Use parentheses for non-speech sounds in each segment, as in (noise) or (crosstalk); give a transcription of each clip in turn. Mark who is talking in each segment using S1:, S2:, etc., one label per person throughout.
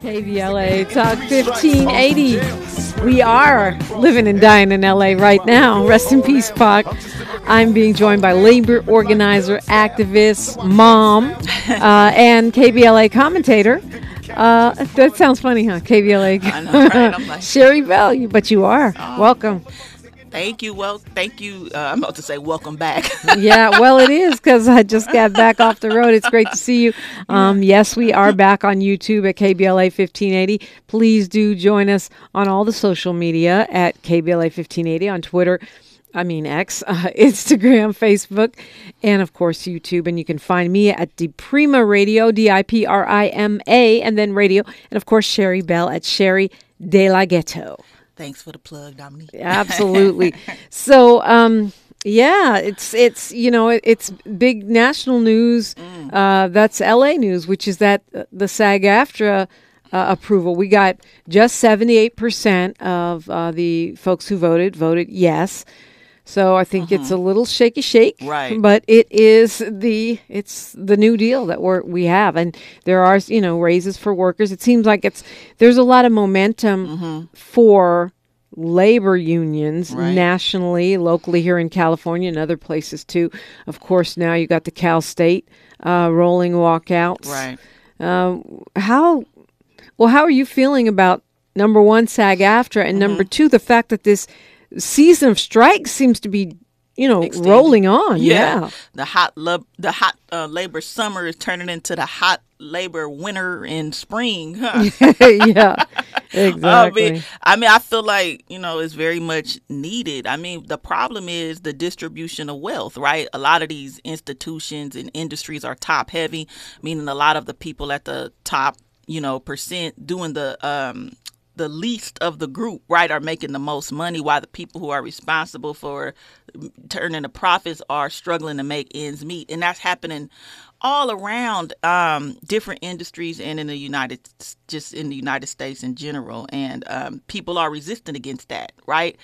S1: KBLA Talk 1580. We are living and dying in LA right now. Rest in peace, Pac. I'm being joined by labor organizer, activist, mom, uh, and KBLA commentator. Uh, that sounds funny, huh? KBLA.
S2: I know, right? Like, (laughs)
S1: Sherri Bell, but you are. Oh, Welcome.
S2: Thank you. Well, thank you. Uh, I'm about to say welcome back. (laughs)
S1: yeah, well, it is because I just (laughs) got back off the road. It's great to see you. Um, yes, we are back on YouTube at KBLA 1580. Please do join us on all the social media at KBLA 1580 on Twitter. I mean X, (laughs) uh, Instagram, Facebook, and of course YouTube. And you can find me at Diprima Radio, D I P R I M A, and then radio. And of course Sherri Bell at Sherri De La Ghetto.
S2: Thanks for the plug, Dominique.
S1: Absolutely. (laughs) so, um, yeah, it's it's you know it, it's big national news. Mm. Uh, that's L.A. news, which is that uh, the SAG-AFTRA uh, approval. We got just seventy eight percent of uh, the folks who voted voted yes. So I think mm-hmm. it's a little shaky shake,
S2: right?
S1: But it is the it's the new deal that we we have, and there are you know raises for workers. It seems like it's there's a lot of momentum mm-hmm. for labor unions right. nationally, locally here in California and other places too. Of course, now you got the Cal State uh, rolling walkouts.
S2: Right.
S1: Um, how well? How are you feeling about number one SAG-AFTRA and mm-hmm. number two the fact that this season of strikes seems to be you know Extended. rolling on yeah, yeah.
S2: the hot love the hot uh, labor summer is turning into the hot labor winter and spring huh? (laughs)
S1: yeah exactly I
S2: mean, I mean i feel like you know it's very much needed i mean the problem is the distribution of wealth right a lot of these institutions and industries are top heavy meaning a lot of the people at the top you know percent doing the um the least of the group, right, are making the most money, while the people who are responsible for turning the profits are struggling to make ends meet. And that's happening all around um, different industries and in the United, just in the United States in general. And um, people are resistant against that, right?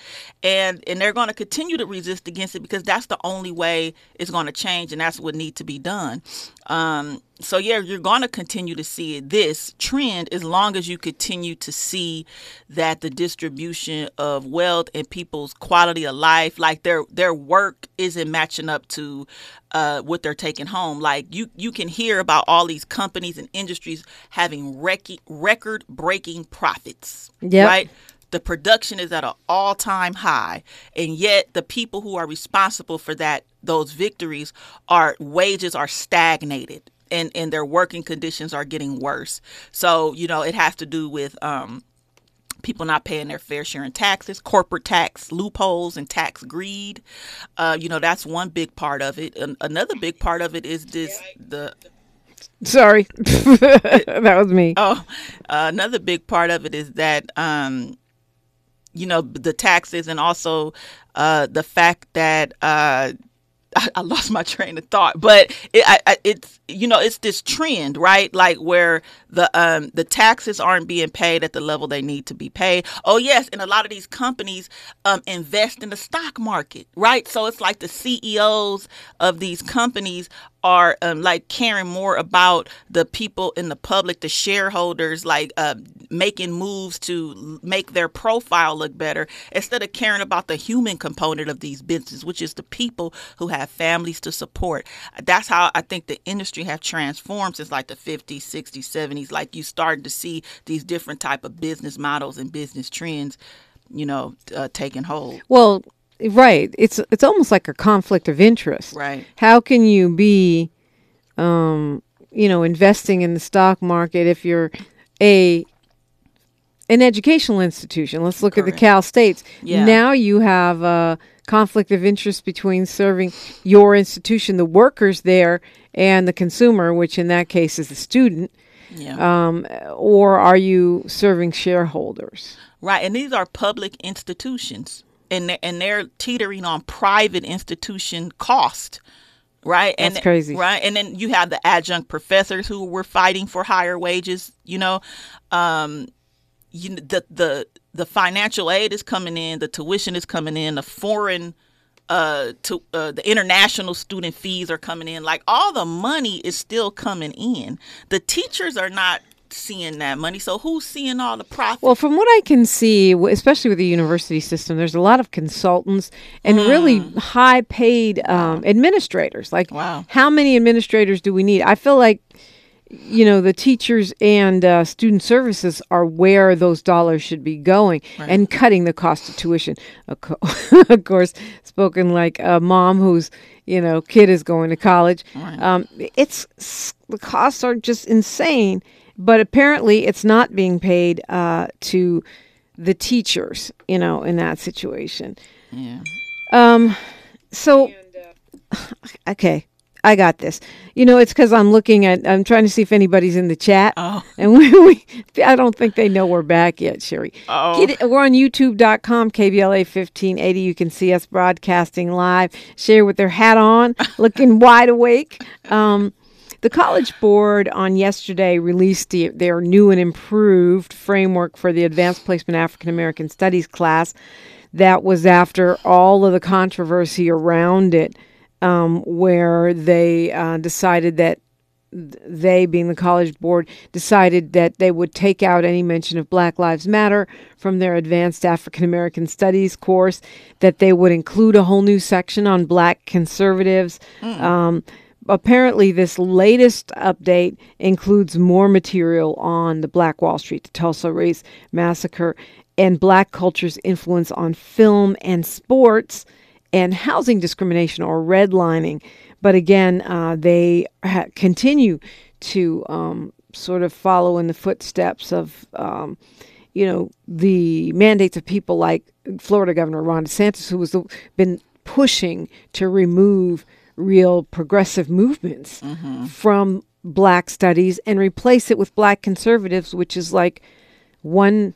S2: And and they're going to continue to resist against it because that's the only way it's going to change, and that's what needs to be done. Um, so yeah, you're going to continue to see this trend as long as you continue to see that the distribution of wealth and people's quality of life, like their their work, isn't matching up to uh, what they're taking home. Like you, you can hear about all these companies and industries having rec- record breaking profits.
S1: Yep.
S2: Right. The production is at an all time high, and yet the people who are responsible for that those victories are wages are stagnated and and their working conditions are getting worse. So you know it has to do with um, people not paying their fair share in taxes, corporate tax loopholes, and tax greed. Uh, you know, that's one big part of it. And another big part of it is this the.
S1: Sorry, (laughs) that was me.
S2: Oh, uh, another big part of it is that um, you know the taxes and also uh, the fact that uh, (laughs) I, I, lost my train of thought, but it, I, it's you know it's this trend, right? Like where the um the taxes aren't being paid at the level they need to be paid. Oh yes, and a lot of these companies um invest in the stock market, right? So it's like the CEOs of these companies are um, like caring more about the people in the public, the shareholders, like uh, making moves to make their profile look better instead of caring about the human component of these businesses, which is the people who have families to support. That's how I think the industry has transformed since like the 50s, 60s, 70s. Like you started to see these different type of business models and business trends you know, uh, taking hold.
S1: Well, Right. It's it's almost like a conflict of interest.
S2: Right.
S1: How can you be um, you know, investing in the stock market if you're a an educational institution. Let's look Correct. at the Cal States.
S2: Yeah.
S1: Now you have a conflict of interest between serving your institution, the workers there, and the consumer, which in that case is the student.
S2: Yeah.
S1: Um, or are you serving shareholders?
S2: Right, and these are public institutions and they're, and they're teetering on private institution cost right?
S1: That's
S2: and
S1: crazy.
S2: right? And then you have the adjunct professors who were fighting for higher wages you know? Um you the the the financial aid is coming in the tuition is coming in the foreign uh to uh, the international student fees are coming in. Like all the money is still coming in. The teachers are not seeing that money. So who's seeing all the profit?
S1: Well, from what I can see, especially with the university system, there's a lot of consultants and really high paid um, administrators. Like,
S2: Wow.
S1: how many administrators do we need? I feel like, you know, the teachers and uh, student services are where those dollars should be going and cutting the cost of tuition. Of, co- (laughs) of course, spoken like a mom whose, you know, kid is going to college. Um, it's the costs are just insane, but apparently it's not being paid uh, to the teachers, you know, in that situation.
S2: yeah.
S1: Um, so, (sighs) okay, I got this. You know, it's because I'm looking at, I'm trying to see if anybody's in the chat.
S2: Oh. (laughs)
S1: And we, we, I don't think they know we're back yet, Sherri.
S2: Oh.
S1: Get it, we're on youtube.com, KBLA 1580. You can see us broadcasting live. Sherri with their hat on, looking (laughs) wide awake. Um, the College Board on yesterday released the, their new and improved framework for the Advanced Placement African American Studies class. That was after all of the controversy around it, um, where they uh, decided that they, being the College Board, decided that they would take out any mention of Black Lives Matter from their Advanced African American Studies course, that they would include a whole new section on Black conservatives. Um, apparently, this latest update includes more material on the Black Wall Street, the Tulsa Race Massacre, and Black culture's influence on film and sports and housing discrimination or redlining. But again, uh, they ha- continue to um, sort of follow in the footsteps of, um, you know, the mandates of people like Florida Governor Ron DeSantis, who has been pushing to remove real progressive movements from black studies and replace it with black conservatives, which is like one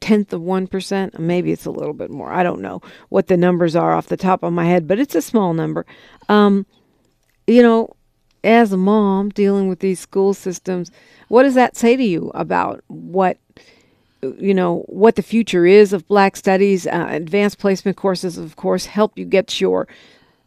S1: tenth of 1%. Maybe it's a little bit more. I don't know what the numbers are off the top of my head, but it's a small number. Um, you know, as a mom dealing with these school systems, what does that say to you about what? you know what the future is of black studies uh, advanced placement courses of course help you get your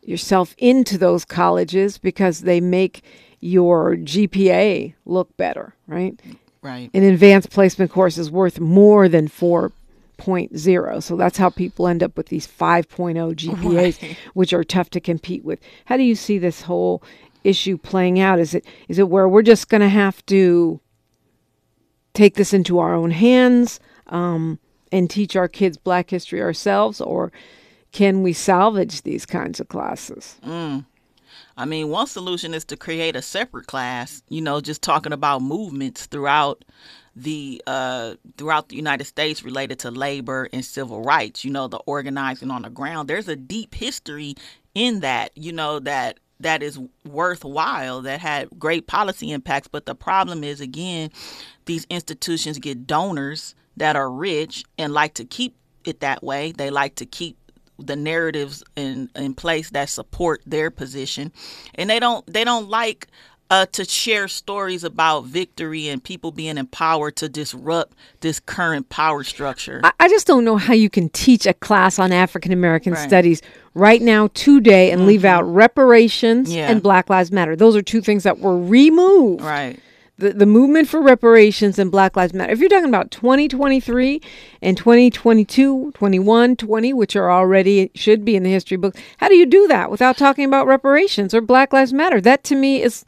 S1: yourself into those colleges because they make your GPA look better right?
S2: Right.
S1: an advanced placement course is worth more than 4.0 so that's how people end up with these 5.0 gpas (laughs) which are tough to compete with. How do you see this whole issue playing out? Is it is it where we're just going to have to take this into our own hands um, and teach our kids black history ourselves or can we salvage these kinds of classes
S2: I mean, one solution is to create a separate class, you know, just talking about movements throughout the uh throughout the United States related to labor and civil rights, you know, the organizing on the ground. There's a deep history in that, you know, that that is worthwhile that had great policy impacts, but the problem is again, these institutions get donors that are rich and like to keep it that way. They like to keep the narratives in in place that support their position and they don't they don't like uh, to share stories about victory and people being empowered to disrupt this current power structure
S1: I, I just don't know how you can teach a class on African American
S2: Right. Mm-hmm.
S1: studies right now today and leave out reparations
S2: Yeah.
S1: and Black Lives Matter. Those are two things that were removed.
S2: right
S1: The, the movement for reparations and Black Lives Matter. If you're talking about 2023 and 2022, 21, 20, which are already should be in the history books, how do you do that without talking about reparations or Black Lives Matter? That to me is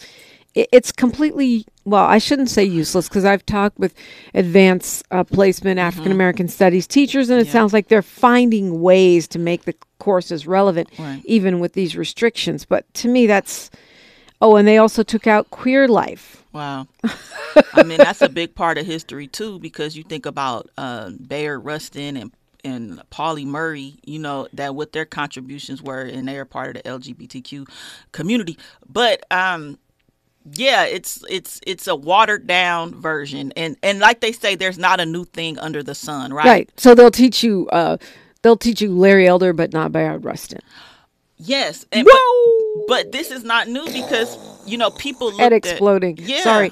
S1: it- it's completely well i shouldn't say useless because i've talked with advanced uh, placement african american studies teachers and it sounds like they're finding ways to make the courses relevant
S2: Right.
S1: even with these restrictions but to me that's oh and they also took out queer life
S2: Wow. (laughs) I mean, that's a big part of history too, because you think about uh, Bayard Rustin and and Pauli Murray, you know, that what their contributions were, and they are part of the LGBTQ community. But um, yeah, it's it's it's a watered down version, and and like they say, there's not a new thing under the sun, right?
S1: right so they'll teach you uh they'll teach you larry elder but not bayard rustin
S2: Yes. And,
S1: Whoa!
S2: But this is not new because you know people looked at-
S1: exploding.
S2: yeah,
S1: Sorry.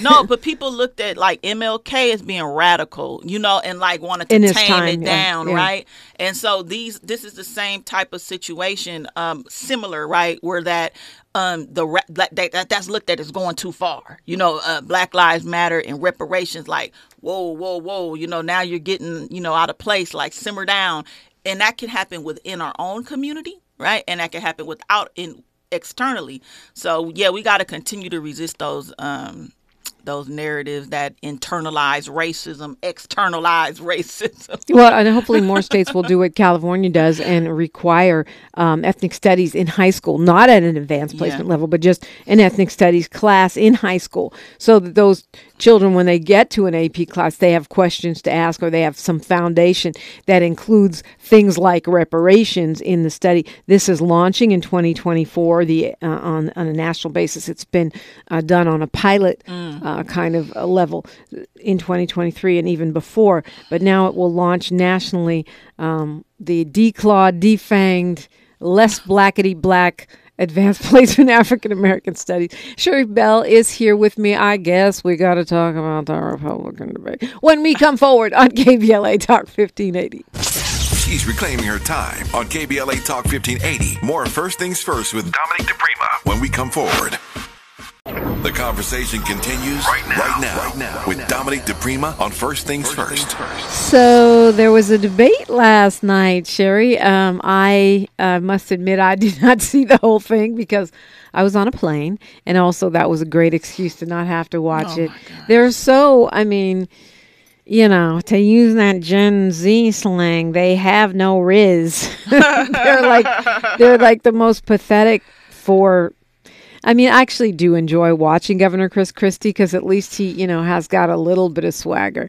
S2: no, (laughs) but people looked at like MLK as being radical, you know, and like wanted to tame
S1: time,
S2: it down,
S1: yeah.
S2: right? And so these, this is the same type of situation, um, similar, right, where that. Um, the ra- that, that that's looked at as going too far, you know. Uh, Black Lives Matter and reparations, like whoa, whoa, whoa, you know. Now you're getting, you know, out of place. Like simmer down, and that can happen within our own community, right? And that can happen without in externally. So yeah, we got to continue to resist those um those narratives that internalize racism, externalize (laughs) racism.
S1: Well, and hopefully more states will do what California does and require um, ethnic studies in high school, not at an advanced placement
S2: Yeah.
S1: level, but just an ethnic studies class in high school, so that those children, when they get to an AP class, they have questions to ask or they have some foundation that includes things like reparations in the study. This is launching in 2024 the uh, on on a national basis. It's been uh, done on a pilot uh, kind of a level in 2023 and even before, but now it will launch nationally. Um, the declawed, defanged, less blackety black. Advanced (laughs) Placement African American Studies. Sherri Bell is here with me. I guess we got to talk about the Republican debate when we come forward on KBLA Talk 1580.
S3: She's reclaiming her time on KBLA Talk 1580. More First Things First with Dominique DiPrima when we come forward. The conversation continues right now, right now, right now with Dominique DiPrima on First Things First.
S1: So there was a debate last night, Sherri. Um, I uh, must admit I did not (laughs) see the whole thing because I was on a plane, and also that was a great excuse to not have to watch it. They're so, I mean, you know, to use that Gen Z slang, they have no riz. (laughs) they're like they're like the most pathetic for I mean, I actually do enjoy watching Governor Chris Christie because at least he, you know, has got a little bit of swagger.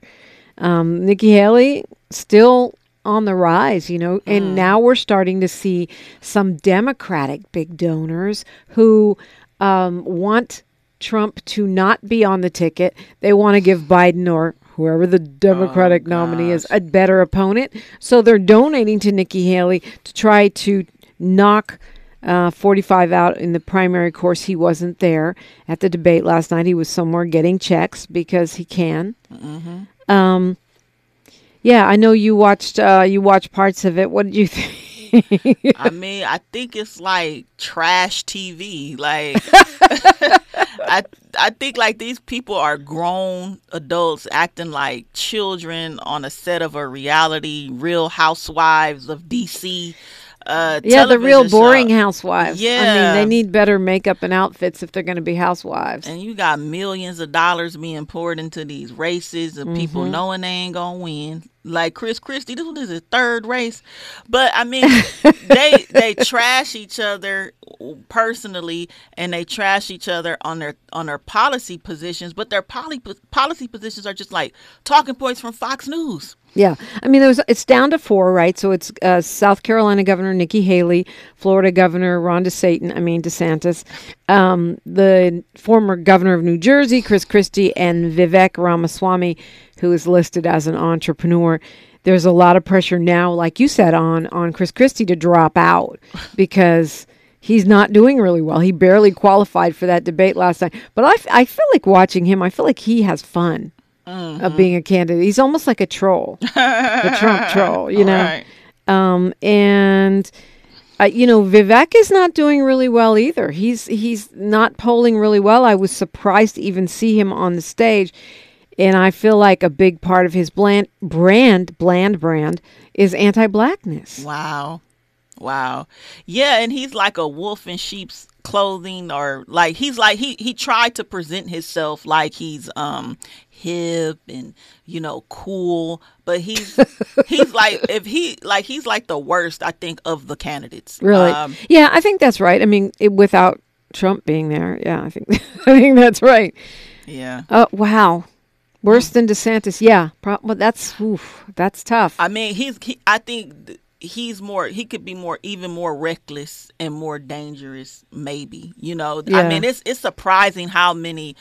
S1: Um, Nikki Haley still on the rise, you know, and now we're starting to see some Democratic big donors who um, want Trump to not be on the ticket. They want to give Biden or whoever the Democratic nominee is a better opponent. So they're donating to Nikki Haley to try to knock uh, 45 out in the primary course. He wasn't there at the debate last night. He was somewhere getting checks because he can. Um, yeah, I know you watched uh, you watched parts of it. What did you (laughs) think?
S2: I mean, I think it's like trash TV. Like, (laughs) I I think like these people are grown adults acting like children on a set of a reality Real Housewives of DC. Uh,
S1: yeah, the real boring housewives. Yeah. I mean, they need better makeup and outfits if they're going to be housewives.
S2: And you got millions of dollars being poured into these races and
S1: Mm-hmm.
S2: people knowing they ain't gonna win. Like Chris Christie, this one is his third race. But I mean, (laughs) they they trash each other personally and they trash each other on their on their policy positions, but their poly, policy positions are just like talking points from Fox News.
S1: Yeah, I mean, there's it's down to four, right? So it's uh, South Carolina Governor Nikki Haley, Florida Governor Ron DeSantis, I mean DeSantis, um, the former Governor of New Jersey Chris Christie, and Vivek Ramaswamy, who is listed as an entrepreneur. There's a lot of pressure now, like you said, on on Chris Christie to drop out (laughs) because he's not doing really well. He barely qualified for that debate last night. But I, f- I feel like watching him. I feel like he has fun of being a candidate. He's almost like a troll, (laughs) the Trump troll, you know.
S2: Right.
S1: Um, and uh, you know, Vivek is not doing really well either. He's he's not polling really well. I was surprised to even see him on the stage, and I feel like a big part of his bland brand, bland brand, is anti-blackness.
S2: Wow. Wow. Yeah, and he's like a wolf in sheep's clothing or like he's like he he tried to present himself like he's um hip and you know cool, but he's (laughs) he's like if he like he's like the worst I think of the candidates.
S1: Really?
S2: Um,
S1: yeah, I think that's right. I mean, it, without Trump being there, yeah, I think (laughs) I think that's right.
S2: yeah.
S1: Oh wow, worse than DeSantis. Yeah, pro- well, that's oof, that's tough.
S2: I mean, he's he, I think th- he's more he could be more even more reckless and more dangerous maybe. You know,
S1: Yeah.
S2: I mean, it's it's surprising how many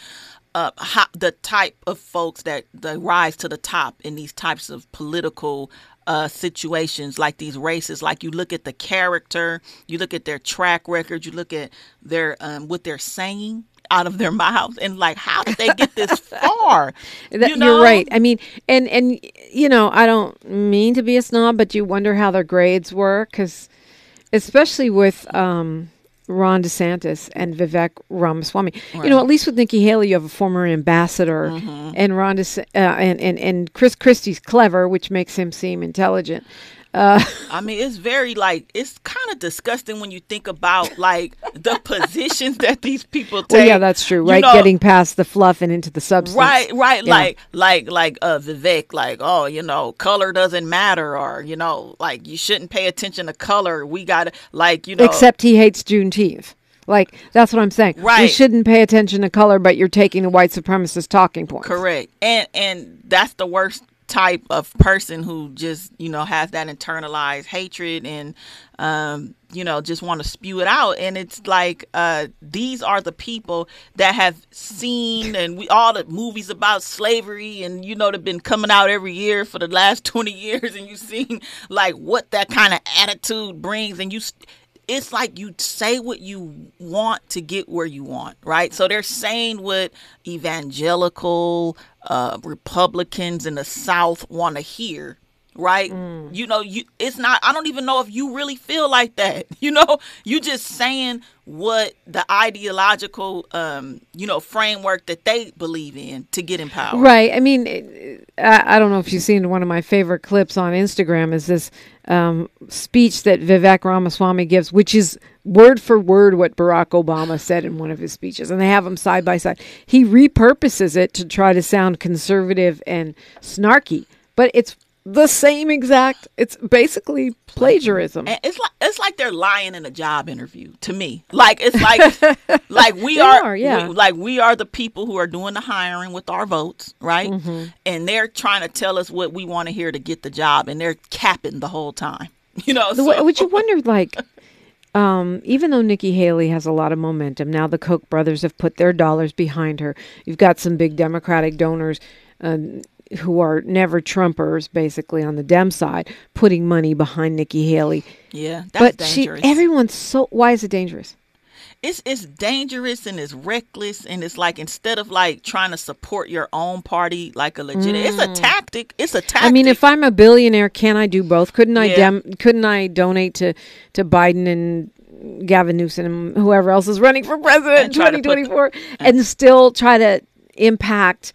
S2: uh how, the type of folks that that rise to the top in these types of political uh, situations like these races. Like you look at the character, you look at their track record, you look at their um, what they're saying out of their (laughs) mouths, and like how did they get this (laughs) far?
S1: That,
S2: you know?
S1: You're right. I mean, and and you know, I don't mean to be a snob, but you wonder how their grades were because, especially with um, Ron DeSantis and Vivek Ramaswamy. You know, at least with Nikki Haley, you have a former ambassador,
S2: Mm-hmm.
S1: and Ron uh, and and and Chris Christie's clever, which makes him seem intelligent.
S2: I mean, it's very like it's kind of disgusting when you think about like the (laughs) positions that these people take.
S1: Well, yeah, that's true,
S2: You
S1: right?
S2: know,
S1: Getting past the fluff and into the substance.
S2: Right, right.
S1: Yeah.
S2: Like, like, like, uh, Vivek, like, oh, you know, color doesn't matter, or you know, like, you shouldn't pay attention to color. We got to, like, you know,
S1: Except he hates Juneteenth. Like that's what I'm saying. We
S2: Right.
S1: shouldn't pay attention to color, but you're taking the white supremacist talking point.
S2: correct. And and that's the worst type of person who just you know has that internalized hatred and um you know just want to spew it out. And it's like uh these are the people that have seen and we all the movies about slavery and you know they've been coming out every year for the last (laughs) 20 years and you've seen like what that kind of attitude brings. And you st- it's like you say what you want to get where you want, right? So they're saying what evangelical uh, Republicans in the South want to hear, right? You know, you it's not. I don't even know if you really feel like that. (laughs) You know, you just saying what the ideological, um, you know, framework that they believe in to get in power.
S1: Right. I mean, it- I, I don't know if you've seen one of my favorite clips on Instagram is this um, speech that Vivek Ramaswamy gives, which is word for word what Barack Obama said in one of his speeches, and they have them side by side. He repurposes it to try to sound conservative and snarky, but it's the same exact. It's basically plagiarism.
S2: And it's like it's like they're lying in a job interview to me. Like it's like (laughs) like we are,
S1: are, yeah.
S2: we- like we are the people who are doing the hiring with our votes, right?
S1: Mm-hmm.
S2: And they're trying to tell us what we want to hear to get the job, and they're capping the whole time. (laughs) You know, so,
S1: Would you (laughs) wonder, like, um, even though Nikki Haley has a lot of momentum, now the Koch brothers have put their dollars behind her. You've got some big Democratic donors uh, who are never Trumpers, basically on the Dem side, putting money behind Nikki Haley.
S2: yeah, that's
S1: but she, everyone's so. Why is it dangerous?
S2: it's it's dangerous and it's reckless and it's like instead of like trying to support your own party like a legit, it's a tactic. It's a tactic.
S1: Mm. I mean, if I'm a billionaire, can I do both? Couldn't I
S2: Yeah.
S1: dem- couldn't I donate to to Biden and Gavin Newsom and whoever else is running for president in
S2: And try
S1: 2024 and still try to impact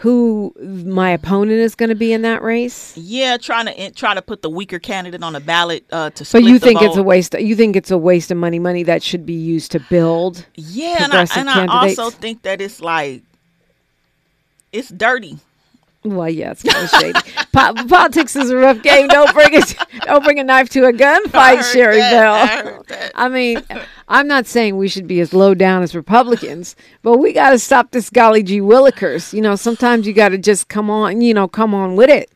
S1: who my opponent is going to be in that race?
S2: yeah, trying to try to put the weaker candidate on the ballot uh, to.
S1: But you
S2: the
S1: think it's a
S2: vote.
S1: waste you think it's a waste of money money that should be used to build
S2: Yeah, and I, and I also think that it's like it's dirty.
S1: Well, yeah, it's kind of shady. Po- politics is a rough game. Don't bring it. Don't bring a knife to a gunfight, (laughs) Sherri
S2: that.
S1: Bell.
S2: I.
S1: I mean, I'm not saying we should be as low down as Republicans, but we got to stop this golly gee willikers. You know, sometimes you got to just come on. You know, come on with it.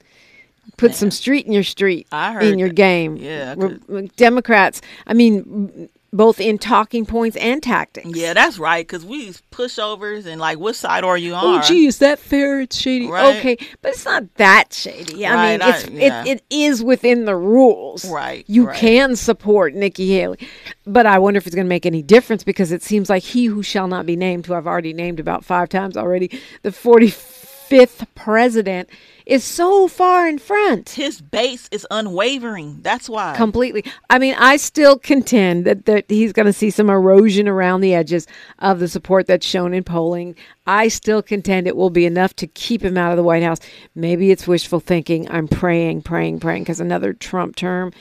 S1: Put some street in your street. In your
S2: that.
S1: game.
S2: Yeah,
S1: Re- Democrats. I mean, both in talking points and tactics.
S2: Yeah, that's right. Because we use pushovers and like, what side are you on?
S1: Oh,
S2: on?
S1: gee, is that fair? It's shady.
S2: Right.
S1: Okay, but it's not that shady. I
S2: Right,
S1: mean,
S2: I-
S1: it's
S2: yeah.
S1: it, it is within the rules.
S2: Right,
S1: You
S2: right.
S1: can support Nikki Haley, but I wonder if it's going to make any difference because it seems like he who shall not be named, who I've already named about five times already, the forty fifth president, is so far in front.
S2: His base is unwavering. That's why.
S1: Completely. I mean, I still contend that, that he's going to see some erosion around the edges of the support that's shown in polling. I still contend it will be enough to keep him out of the White House. Maybe it's wishful thinking. I'm praying, praying, praying because another Trump term.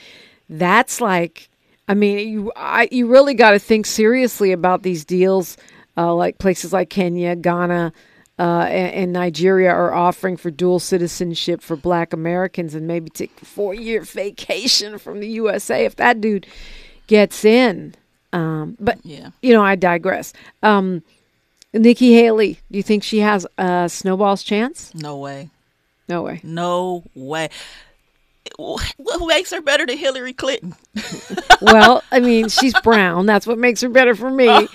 S1: That's like, I mean, you I, you really got to think seriously about these deals, uh, like places like Kenya, Ghana, uh, and, and Nigeria are offering for dual citizenship for Black Americans, and maybe take a four-year vacation from the USA if that dude gets in. Um, but
S2: Yeah.
S1: you know, I digress. Um, Nikki Haley, do you think she has a snowball's chance?
S2: No way.
S1: No way.
S2: No way. (laughs) What makes her better than Hillary Clinton? (laughs)
S1: well, I mean, she's brown. That's what makes her better for me.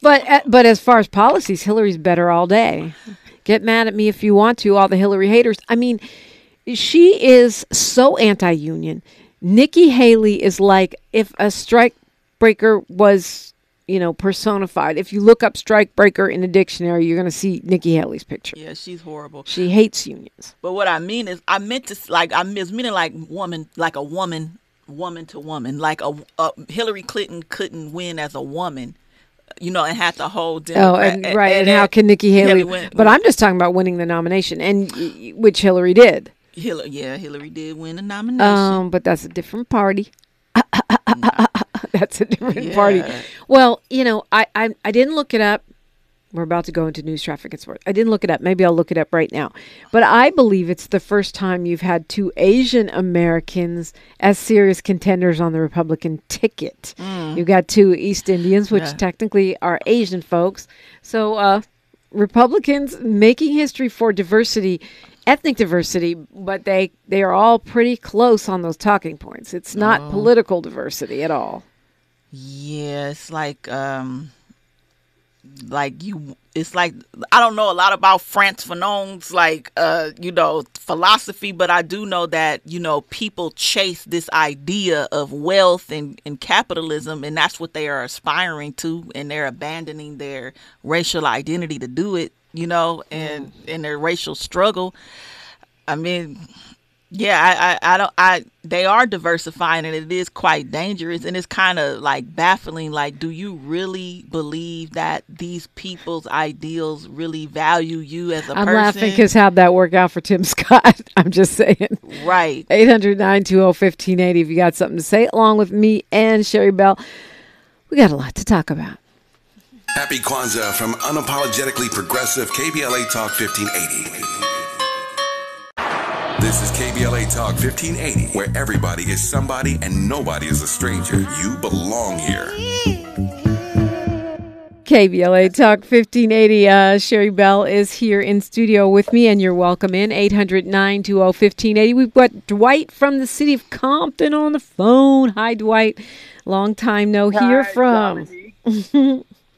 S1: But uh, but as far as policies, Hillary's better all day. Get mad at me if you want to, all the Hillary haters. I mean, she is so anti-union. Nikki Haley is like if a strike breaker was, you know, personified. If you look up strike breaker in the dictionary, you're going to see Nikki Haley's picture.
S2: Yeah, she's horrible.
S1: She hates unions.
S2: But what I mean is, I meant to like I was meaning like woman, like a woman, woman to woman. Like a, a Hillary Clinton couldn't win as a woman, you know, and had to hold.
S1: Oh, and right, and, how can Nikki Haley? win, but I'm just talking about winning the nomination, and which Hillary did.
S2: Hillary, yeah, Hillary did win the nomination.
S1: Um, but that's a different party. (laughs) that's a different yeah. party. Well, you know, I, I I didn't look it up. We're about to go into news, traffic, and sports. I didn't look it up. Maybe I'll look it up right now. But I believe it's the first time you've had two Asian Americans as serious contenders on the Republican ticket. Mm. You've got two East Indians, which yeah. technically are Asian folks. So, uh, Republicans making history for diversity ethnic diversity, but they they are all pretty close on those talking points. It's not oh. political diversity at all.
S2: Yeah, it's like um like you it's like I don't know a lot about Frantz Fanon's like uh you know philosophy, but I do know that you know people chase this idea of wealth and, and capitalism, and that's what they are aspiring to, and they're abandoning their racial identity to do it you know, and mm. in their racial struggle. I mean, yeah, I, I, I don't, I, they are diversifying and it is quite dangerous. And it's kind of like baffling. Like, do you really believe that these people's ideals really value you as a
S1: I'm
S2: person?
S1: laughing because how'd that work out for Tim (laughs) Scott? I'm just saying.
S2: Right.
S1: 800 920 1580 if you got something to say, along with me and Sherri Bell. We got a lot to talk about.
S3: Happy Kwanzaa from unapologetically progressive KBLA Talk 1580. This is KBLA Talk 1580, where everybody is somebody and nobody is a stranger. You belong here.
S1: KBLA Talk 1580. Uh, Sherri Bell is here in studio with me, and you're welcome in 800 920 1580. We've got Dwight from the city of Compton on the phone. Hi, Dwight. Long time no Hi, hear from.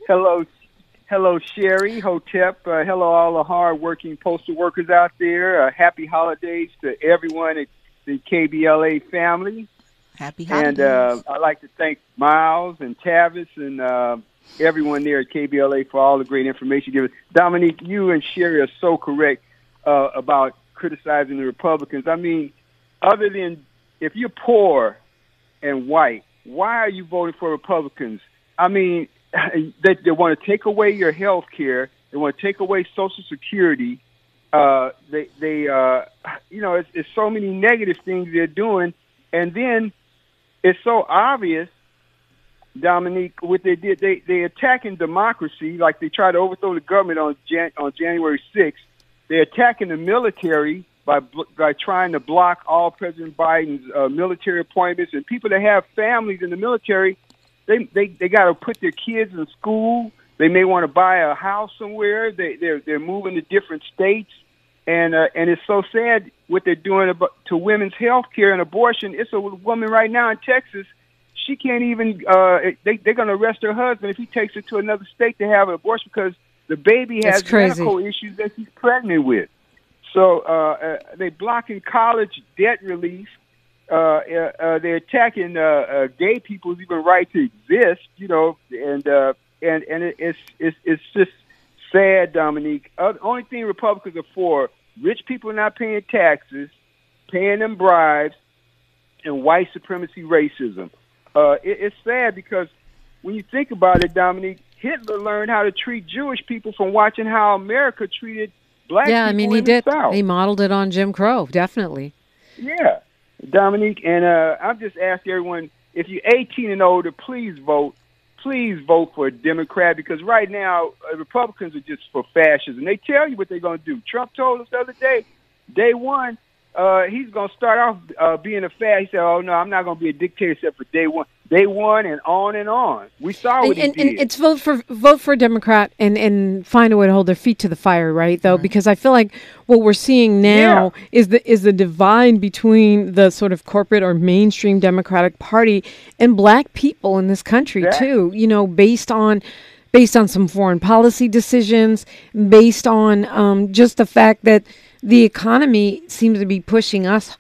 S4: Hello, hello, Sherri, Hotep. Uh, hello, all the hardworking postal workers out there. Uh, happy holidays to everyone at the KBLA family.
S2: Happy holidays.
S4: And uh, I'd like to thank Miles and Tavis and uh, everyone there at KBLA for all the great information given. Dominique, you and Sherri are so correct uh, about criticizing the Republicans. I mean, other than if you're poor and white, why are you voting for Republicans? I mean, (laughs) they, they want to take away your health care. They want to take away Social Security. Uh, they, they, uh, you know, it's, it's so many negative things they're doing, and then it's so obvious, Dominique, what they did. They they attacking democracy, like they tried to overthrow the government on Jan, on January sixth. They're attacking the military by by trying to block all President Biden's uh, military appointments and people that have families in the military they they they got to put their kids in school. They may want to buy a house somewhere. They they're they're moving to different states, and uh, and it's so sad what they're doing about, to women's health care and abortion. It's a woman right now in Texas. She can't even. Uh, they they're going to arrest her husband if he takes her to another state to have an abortion because the baby has medical issues that she's pregnant with. So uh, uh, they blocking college debt relief uh, uh, uh, they're attacking uh, uh, gay people's even right to exist, you know, and uh, and and it, it's it's it's just sad, Dominique. Uh, the only thing Republicans are for: rich people not paying taxes, paying them bribes, and white supremacy racism. Uh, it, it's sad because when you think about it, Dominique, Hitler learned how to treat Jewish people from watching how America treated black
S1: yeah,
S4: people. Yeah, I
S1: mean, he did. He modeled it on Jim Crow, definitely.
S4: Yeah. Dominique, and uh, I'm just asking everyone if you're 18 and older, please vote. Please vote for a Democrat because right now uh, Republicans are just for fascism. They tell you what they're going to do. Trump told us the other day, day one, uh, he's going to start off uh, being a fad. He said, "Oh no, I'm not going to be a dictator except for day one." Day one and on and on. We saw what
S1: and,
S4: he did.
S1: And it's vote for vote for a Democrat and and find a way to hold their feet to the fire, right? Though, right. because I feel like what we're seeing now yeah. is the is the divide between the sort of corporate or mainstream Democratic Party and black people in this country too. You know, based on based on some foreign policy decisions, based on um, just the fact that the economy seems to be pushing us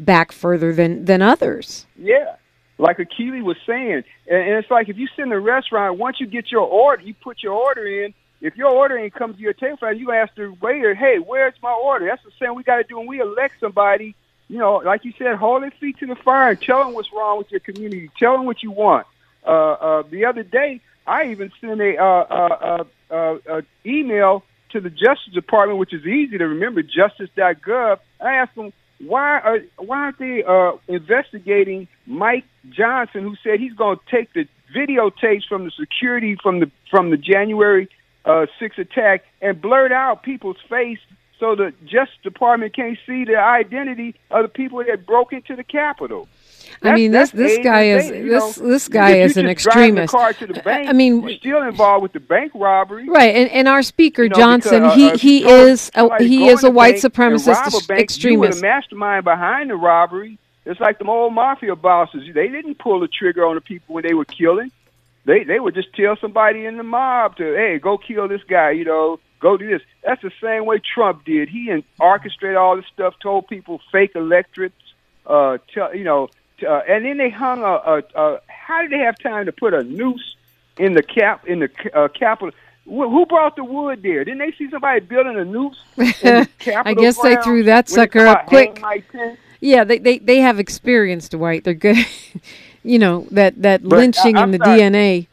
S1: back further than than others.
S4: Yeah, like Akili was saying, and, and it's like if you sit in a restaurant, once you get your order, you put your order in. If your order ain't come to your table, you ask the waiter, "Hey, where's my order?" That's the same we got to do when we elect somebody. You know, like you said, hold their feet to the fire and tell them what's wrong with your community. Tell them what you want. Uh, uh, the other day, I even sent a uh, uh, uh, uh, uh, email to the Justice Department, which is easy to remember, justice.gov. I asked them why are why aren't they uh, investigating Mike Johnson, who said he's going to take the videotapes from the security from the from the January uh, 6 attack and blurt out people's face so the Justice Department can't see the identity of the people that broke into the Capitol.
S1: I mean, this this guy is this this guy is an extremist.
S4: Bank,
S1: I mean,
S4: you're still involved with the bank robbery,
S1: right? And, and our speaker
S4: you know,
S1: Johnson,
S4: because,
S1: he
S4: uh,
S1: he is a, he is a white supremacist
S4: bank,
S1: extremist.
S4: You were the mastermind behind the robbery. It's like the old mafia bosses. They didn't pull the trigger on the people when they were killing. They they would just tell somebody in the mob to, hey, go kill this guy. You know, go do this. That's the same way Trump did. He orchestrated all this stuff, told people fake electorates. Uh, tell you know uh, and then they hung a, a, a. How did they have time to put a noose in the cap in the uh, Capitol? Who brought the wood there? Didn't they see somebody building a noose? (laughs) I
S1: guess they threw that sucker up quick. Yeah, they, they they have experience, Dwight. They're good. (laughs) you know that that but lynching I, in the sorry. DNA.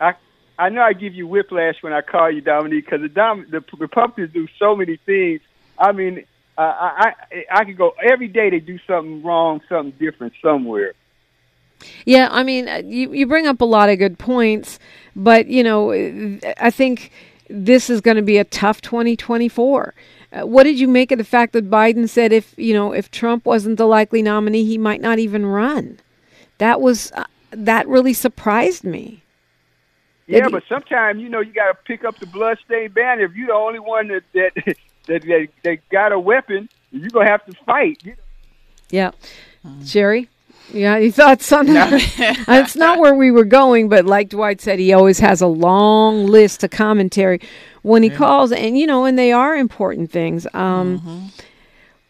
S4: I I know I give you whiplash when I call you Dominique because the Dom, the Republicans do so many things. I mean, I, I I could go every day. They do something wrong, something different somewhere.
S1: Yeah, I mean, uh, you you bring up a lot of good points, but you know, I think this is going to be a tough 2024. Uh, what did you make of the fact that Biden said if you know if Trump wasn't the likely nominee, he might not even run? That was uh, that really surprised me.
S4: Yeah, but sometimes you know you got to pick up the bloodstained banner. If you're the only one that that (laughs) that they, they got a weapon, you're gonna have to fight.
S1: Yeah, mm. Sherri. Yeah, you thought something. No. it's not where we were going, but like Dwight said, he always has a long list of commentary when he yeah. calls, and you know, and they are important things. Um, mm-hmm.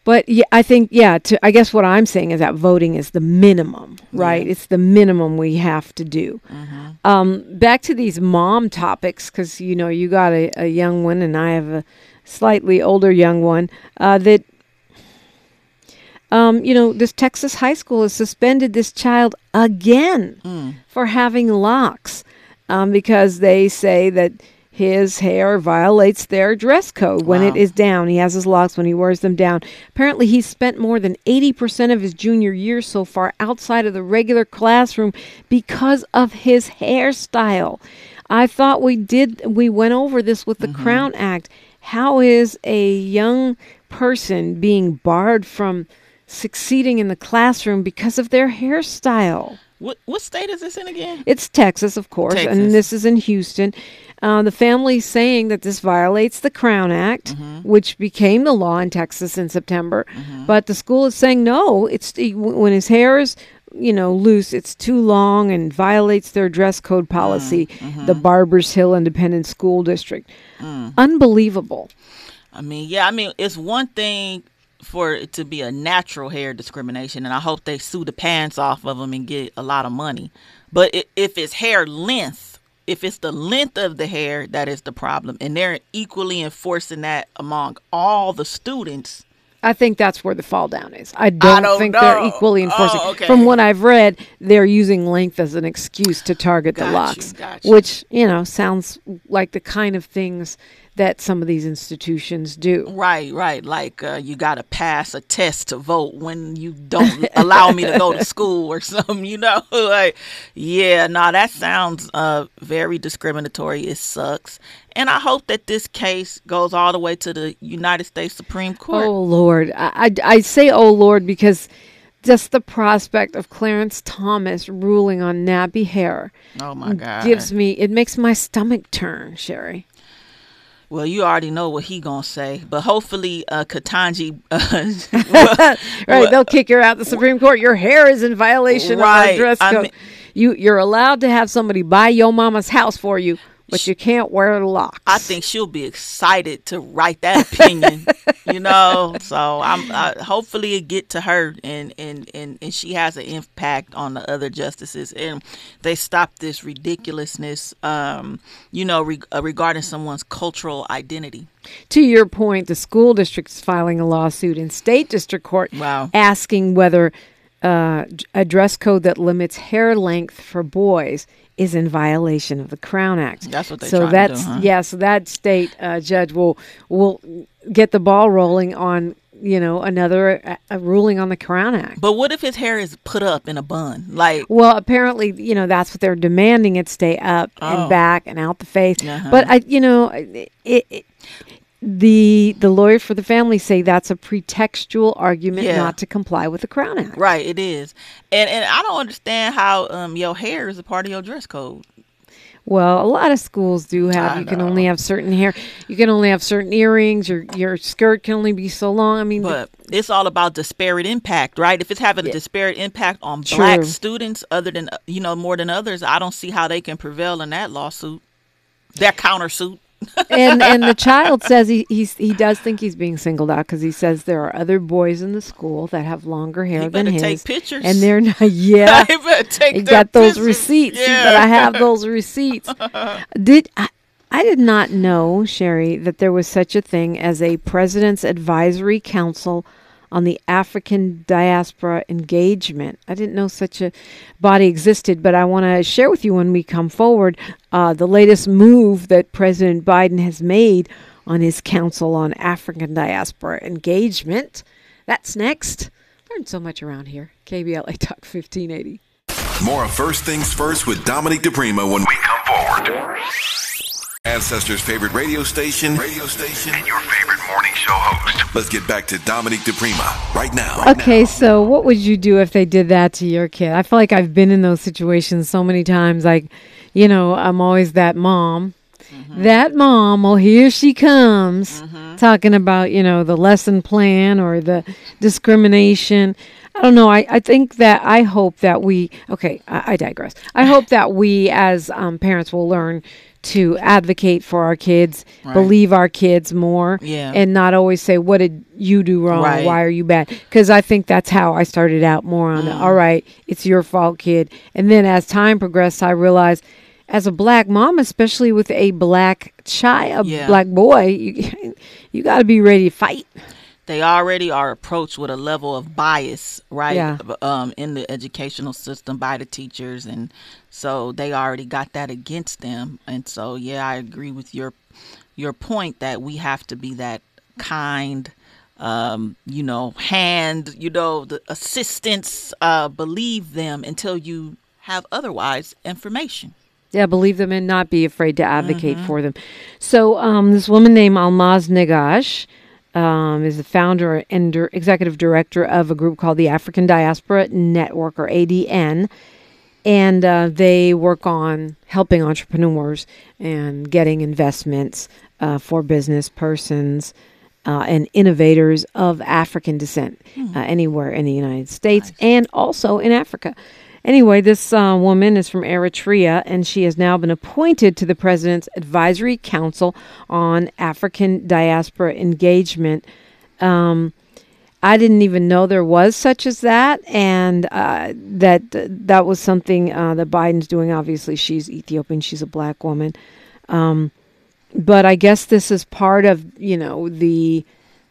S1: But yeah, I think yeah. To, I guess what I'm saying is that voting is the minimum, right? Yeah. It's the minimum we have to do. Mm-hmm. Um, back to these mom topics, because you know you got a, a young one, and I have a slightly older young one, uh, that, um, you know, this Texas high school has suspended this child again mm. for having locks um, because they say that his hair violates their dress code when wow. it is down. He has his locks when he wears them down. Apparently, he's spent more than 80% of his junior year so far outside of the regular classroom because of his hairstyle. I thought we did, we went over this with the mm-hmm. Crown Act how is a young person being barred from succeeding in the classroom because of their hairstyle?
S2: What what state is this in again?
S1: It's Texas, of course, Texas. and this is in Houston. Uh, the family's saying that this violates the Crown Act, mm-hmm. which became the law in Texas in September. Mm-hmm. But the school is saying no. It's when his hair is you know, loose. It's too long and violates their dress code policy. Mm, mm-hmm. The Barbers Hill Independent School District. Mm. Unbelievable.
S2: I mean, yeah, I mean, it's one thing for it to be a natural hair discrimination, and I hope they sue the pants off of them and get a lot of money. But if it's hair length, if it's the length of the hair that is the problem, and they're equally enforcing that among all the students,
S1: I think that's where the fall down is. I don't, I don't think know. they're equally enforcing.
S2: Oh, okay.
S1: From what I've read, they're using length as an excuse to target got the locks,
S2: you,
S1: which you know sounds like the kind of things that some of these institutions do.
S2: Right, right. Like uh, you got to pass a test to vote when you don't allow me to go to (laughs) school or something, you know? (laughs) like, yeah, no, nah, that sounds uh, very discriminatory. It sucks. And I hope that this case goes all the way to the United States Supreme Court.
S1: Oh, Lord. I, I, I say, oh, Lord, because just the prospect of Clarence Thomas ruling on nappy hair.
S2: Oh, my God.
S1: Gives me, it makes my stomach turn, Sherri.
S2: Well, you already know what he gonna say, but hopefully, uh, Ketanji. Uh,
S1: well, (laughs) (laughs) right, they'll kick her out the Supreme Court. Your hair is in violation right, of our dress code. I mean, you you're allowed to have somebody buy your mama's house for you, but you can't wear the locks.
S2: I think she'll be excited to write that opinion, you know. (laughs) So I'm uh, hopefully it get to her and, and and and she has an impact on the other justices and they stop this ridiculousness, um, you know, re- uh, regarding someone's cultural identity.
S1: To your point, the school district is filing a lawsuit in state district court
S2: Wow.
S1: asking whether uh, a dress code that limits hair length for boys is in violation of the Crown Act.
S2: That's what they're
S1: so
S2: trying to
S1: that's
S2: do, huh?
S1: yeah. So that state uh, judge will will get the ball rolling on you know another uh, a ruling on the Crown Act.
S2: But what if his hair is put up in a bun? Like
S1: Well, apparently, you know that's what they're demanding. It stay up
S2: Oh.
S1: and back and out the face.
S2: Uh-huh.
S1: But I, you know, it, it, the the lawyer for the family say that's a pretextual argument
S2: Yeah.
S1: not to comply with the Crown Act.
S2: right, it is. And and I don't understand how um your hair is a part of your dress code.
S1: Well, a lot of schools do have.
S2: I
S1: you can only have certain hair. You can only have certain earrings. Your your skirt can only be so long. I mean,
S2: But it's all about disparate impact, right? If it's having a disparate impact on
S1: True.
S2: black students, other than uh, you know more than others, I don't see how they can prevail in that lawsuit. Their countersuit.
S1: And and the (laughs) child says he he's, he does think he's being singled out because he says there are other boys in the school that have longer hair
S2: He
S1: than his,
S2: take pictures.
S1: and they're not. (laughs) (laughs) Yeah,
S2: He better take
S1: He got those
S2: pictures.
S1: receipts.
S2: Yeah.
S1: I have those receipts. Did I, I did not know, Sherri, that there was such a thing as a President's Advisory Council on the African Diaspora Engagement. I didn't know such a body existed, but I want to share with you when we come forward uh, the latest move that President Biden has made on his Council on African Diaspora Engagement. That's next. Learned so much around here. KBLA Talk 1580.
S3: More First Things First with Dominique DiPrima when we come forward. Ancestors' favorite radio station, radio station, and your favorite morning show host. Let's get back to Dominique DiPrima right now.
S1: Okay, so what would you do if they did that to your kid? I feel like I've been in those situations so many times. Like, you know, I'm always that mom. That mom, well, here she comes, talking about, you know, the lesson plan or the discrimination. I don't know. I, I think that I hope that we, okay, I, I digress. I hope that we as um, parents will learn to advocate for our kids, believe our kids more,
S2: Yeah.
S1: and not always say, What did you do wrong?
S2: Right.
S1: Why are you bad? Because I think that's how I started out more on
S2: Mm.
S1: all right, it's your fault, kid. And then as time progressed, I realized as a black mom, especially with a black child, a
S2: Yeah.
S1: black boy, (laughs) you, you got to be ready to fight.
S2: They already are approached with a level of bias, right?
S1: Yeah.
S2: Um, in the educational system by the teachers, and so they already got that against them. And so, yeah, I agree with your your point that we have to be that kind, um, you know, hand, you know, the assistance. Uh, believe them until you have otherwise information.
S1: Yeah, believe them and not be afraid to advocate
S2: Mm-hmm.
S1: for them. So, um, this woman named Almaz Negash um, is the founder and dir- executive director of a group called the African Diaspora Network, or ADN. And uh, they work on helping entrepreneurs and getting investments uh, for business persons uh, and innovators of African descent uh, anywhere in the United States and also in Africa. Anyway, this uh, woman is from Eritrea, and she has now been appointed to the President's Advisory Council on African Diaspora Engagement. Um, I didn't even know there was such as that, and uh, that that was something uh, that Biden's doing. Obviously, she's Ethiopian; she's a black woman, um, but I guess this is part of you know the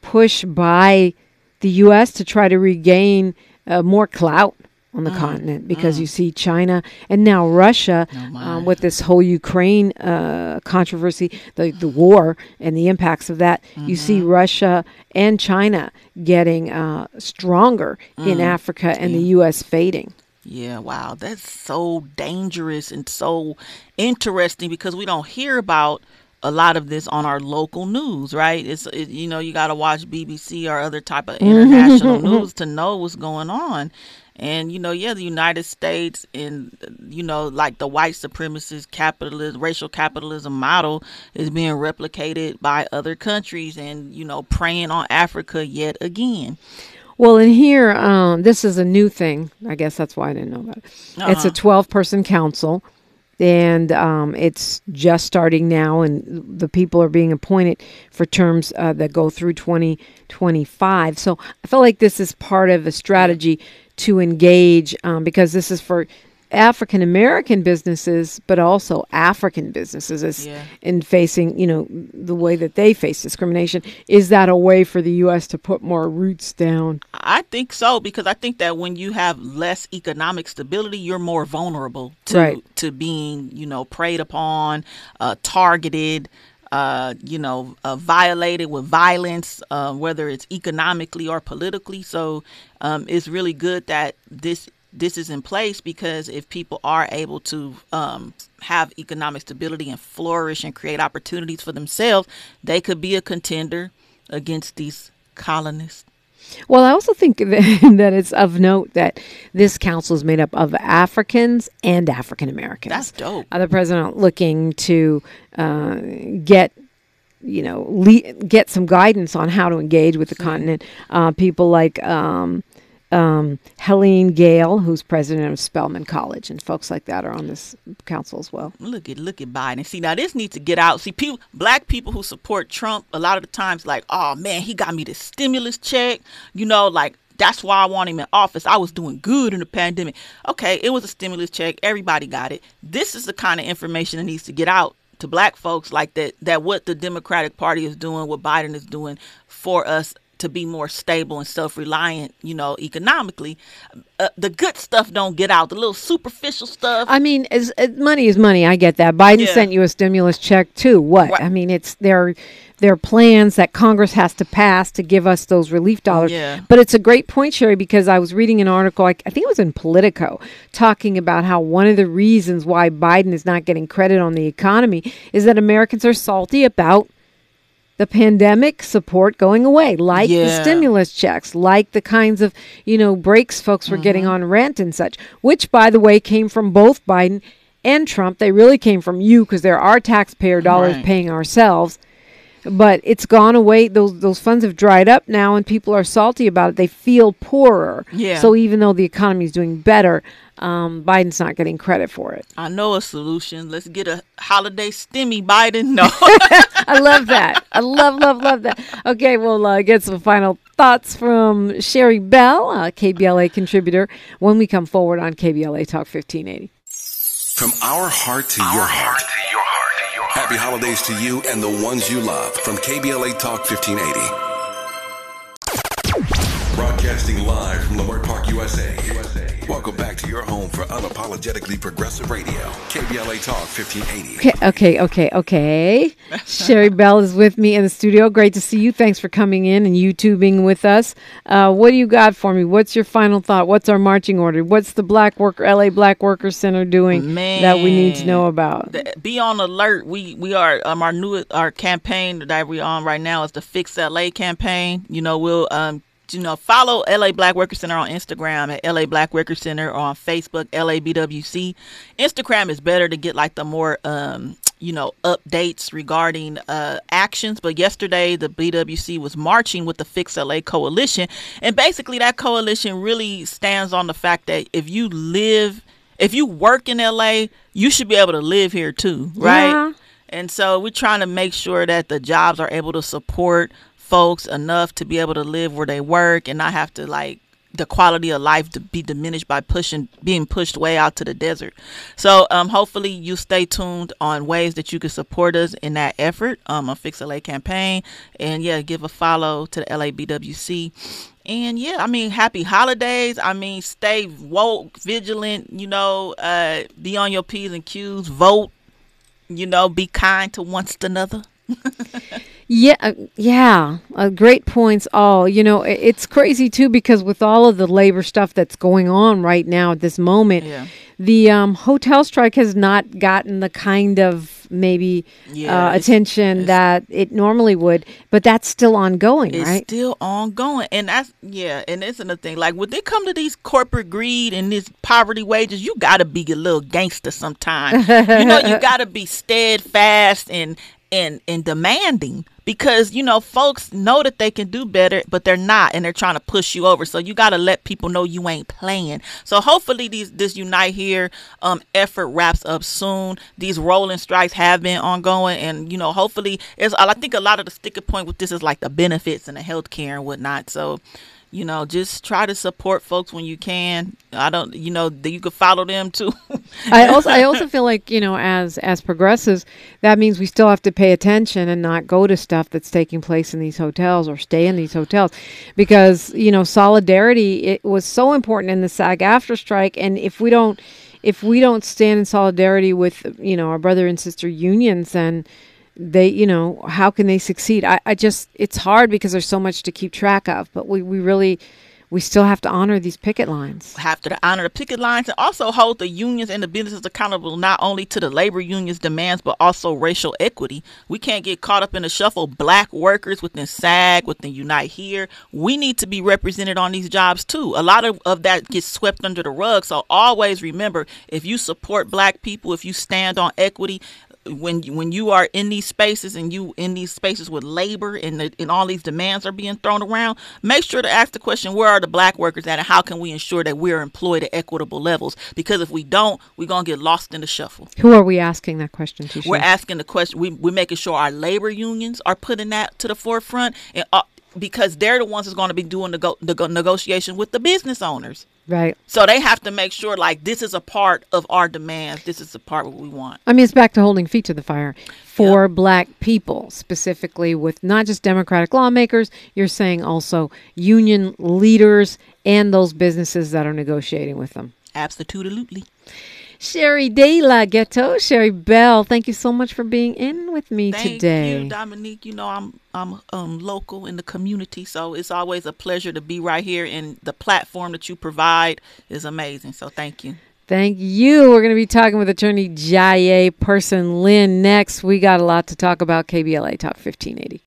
S1: push by the U.S. to try to regain uh, more clout on the continent because you see China and now Russia um, with this whole Ukraine uh, controversy, the the war and the impacts of that. You see Russia and China getting uh, stronger in Africa and the U.S. fading.
S2: Yeah, wow. That's so dangerous and so interesting because we don't hear about a lot of this on our local news, right? It's it, you know, you got to watch BBC or other type of international (laughs) news to know what's going on. And you know, yeah, the United States and you know, like the white supremacist capitalist racial capitalism model is being replicated by other countries and you know, preying on Africa yet again.
S1: Well, in here, um, this is a new thing. I guess that's why I didn't know about it. It's a
S2: Uh-huh.
S1: 12 person council, and um, it's just starting now, and the people are being appointed for terms uh, that go through 2025. So I feel like this is part of a strategy to engage um, because this is for African American businesses, but also African businesses is
S2: Yeah.
S1: in facing, you know, the way that they face discrimination. Is that a way for the U.S. to put more roots down?
S2: I think so because I think that when you have less economic stability, you're more vulnerable to
S1: Right.
S2: to being, you know, preyed upon, uh, targeted, uh, you know, uh, violated with violence, uh, whether it's economically or politically. So um, it's really good that this this is in place because if people are able to um, have economic stability and flourish and create opportunities for themselves, they could be a contender against these colonists.
S1: Well, I also think (laughs) that, that it's of note that this council is made up of Africans and African Americans.
S2: That's dope.
S1: Uh, the president looking to uh, get you know le- get some guidance on how to engage with the continent. Uh, people like um, um, Helene Gayle, who's president of Spelman College, and folks like that are on this council as well.
S2: Look at look at Biden. See now this needs to get out. See people black people who support Trump a lot of the times like, oh man, he got me the stimulus check. You know, like that's why I want him in office. I was doing good in the pandemic. Okay, it was a stimulus check. Everybody got it. This is the kind of information that needs to get out to black folks like that that what the Democratic Party is doing, what Biden is doing for us to be more stable and self-reliant, you know, economically. Uh, the good stuff don't get out. The little superficial stuff.
S1: I mean, as, as money is money. I get that. Biden
S2: Yeah.
S1: sent you a stimulus check too. What?
S2: Right.
S1: I mean, it's their their plans that Congress has to pass to give us those relief dollars.
S2: Yeah.
S1: But it's a great point, Sherri, because I was reading an article. I, I think it was in Politico, talking about how one of the reasons why Biden is not getting credit on the economy is that Americans are salty about the pandemic support going away, like the stimulus checks, like the kinds of, you know, breaks folks were getting
S2: Mm-hmm.
S1: on rent and such, which, by the way, came from both Biden and Trump. They really came from you because there are taxpayer dollars
S2: Right.
S1: paying ourselves. But it's gone away. Those those funds have dried up now, and people are salty about it. They feel poorer.
S2: Yeah.
S1: So even though the economy is doing better, um, Biden's not getting credit for it.
S2: I know a solution. Let's get a holiday stimmy, Biden. No. (laughs)
S1: I love that. I love, love, love that. Okay, we'll uh, get some final thoughts from Sherri Bell, a KBLA contributor, when we come forward on KBLA Talk 1580.
S3: From our heart to your heart. Happy holidays to you and the ones you love from KBLA Talk 1580. Broadcasting live from Leimert Park, USA. Welcome back to your home for unapologetically progressive radio. KBLA Talk 1580.
S1: Okay, okay, okay, okay. (laughs) Sherri Bell is with me in the studio. Great to see you. Thanks for coming in and YouTubing with us. Uh, what do you got for me? What's your final thought? What's our marching order? What's the Black Worker LA Black Worker Center doing that we need to know about?
S2: Th- Be on alert. We we are um our new our campaign that we're on right now is the Fix LA campaign. You know we'll um you know follow LA Black Worker Center on Instagram at LA Black Worker Center or on Facebook LABWC. Instagram is better to get like the more um you know updates regarding uh actions but yesterday the BWC was marching with the Fix LA coalition and basically that coalition really stands on the fact that if you live if you work in LA, you should be able to live here too, right?
S1: Yeah.
S2: And so we're trying to make sure that the jobs are able to support folks enough to be able to live where they work and not have to like the quality of life to be diminished by pushing being pushed way out to the desert. So um hopefully you stay tuned on ways that you can support us in that effort um on Fix LA campaign and yeah give a follow to the LABWC and yeah, I mean, happy holidays. I mean, stay woke, vigilant, you know, uh, be on your P's and Q's, vote, you know, be kind to one another. (laughs)
S1: Yeah, uh, yeah, uh, great points. All you know, i- it's crazy too because with all of the labor stuff that's going on right now at this moment,
S2: Yeah.
S1: the um, hotel strike has not gotten the kind of maybe
S2: Yeah,
S1: uh,
S2: it's-
S1: attention
S2: it's-
S1: that it normally would, but that's still ongoing,
S2: It's
S1: right?
S2: still ongoing. And that's, yeah, and it's another thing. Like, when they come to these corporate greed and this poverty wages, you got to be a little gangster sometimes. you know, you (laughs) got to be steadfast and, and and demanding because you know folks know that they can do better but they're not and they're trying to push you over. So you got to let people know you ain't playing. So hopefully these this unite here um effort wraps up soon. These rolling strikes have been ongoing and you know hopefully it's i think a lot of the sticking point with this is like the benefits and the health care and whatnot. So you know, just try to support folks when you can. I don't, you know, you could follow them too. (laughs)
S1: I also, I also feel like you know, as as progressives, that means we still have to pay attention and not go to stuff that's taking place in these hotels or stay in these hotels, because you know, solidarity it was so important in the SAG-AFTRA strike, and if we don't, if we don't stand in solidarity with you know our brother and sister unions, then they you know how can they succeed? I, I just it's hard because there's so much to keep track of but we, we really we still have to honor these picket lines.
S2: Have to honor the picket lines and also hold the unions and the businesses accountable not only to the labor unions demands but also racial equity. We can't get caught up in the shuffle. Black workers within sag within unite here we need to be represented on these jobs too. A lot of, of that gets swept under the rug. So always remember if you support black people if you stand on equity when when you are in these spaces and you in these spaces with labor and the, and all these demands are being thrown around, make sure to ask the question: Where are the black workers at, and how can we ensure that we're employed at equitable levels? Because if we don't, we're gonna get lost in the shuffle.
S1: Who are we asking that question to?
S2: We're asking the question. We, we're making sure our labor unions are putting that to the forefront, and uh, because they're the ones that's going to be doing the, go, the go negotiation with the business owners.
S1: Right.
S2: So they have to make sure like this is a part of our demands. This is the part what we want.
S1: I mean, it's back to holding feet to the fire for yep. black people, specifically with not just Democratic lawmakers. You're saying also union leaders and those businesses that are negotiating with them.
S2: Absolutely.
S1: Sherri De La Ghetto, Sherri Bell, thank you so much for being in with me
S2: thank
S1: today.
S2: Thank you, Dominique. You know I'm I'm um, local in the community, so it's always a pleasure to be right here. And the platform that you provide is amazing. So thank you.
S1: Thank you. We're going to be talking with attorney Jaye Person Lynn next. We got a lot to talk about. KBLA Talk 1580.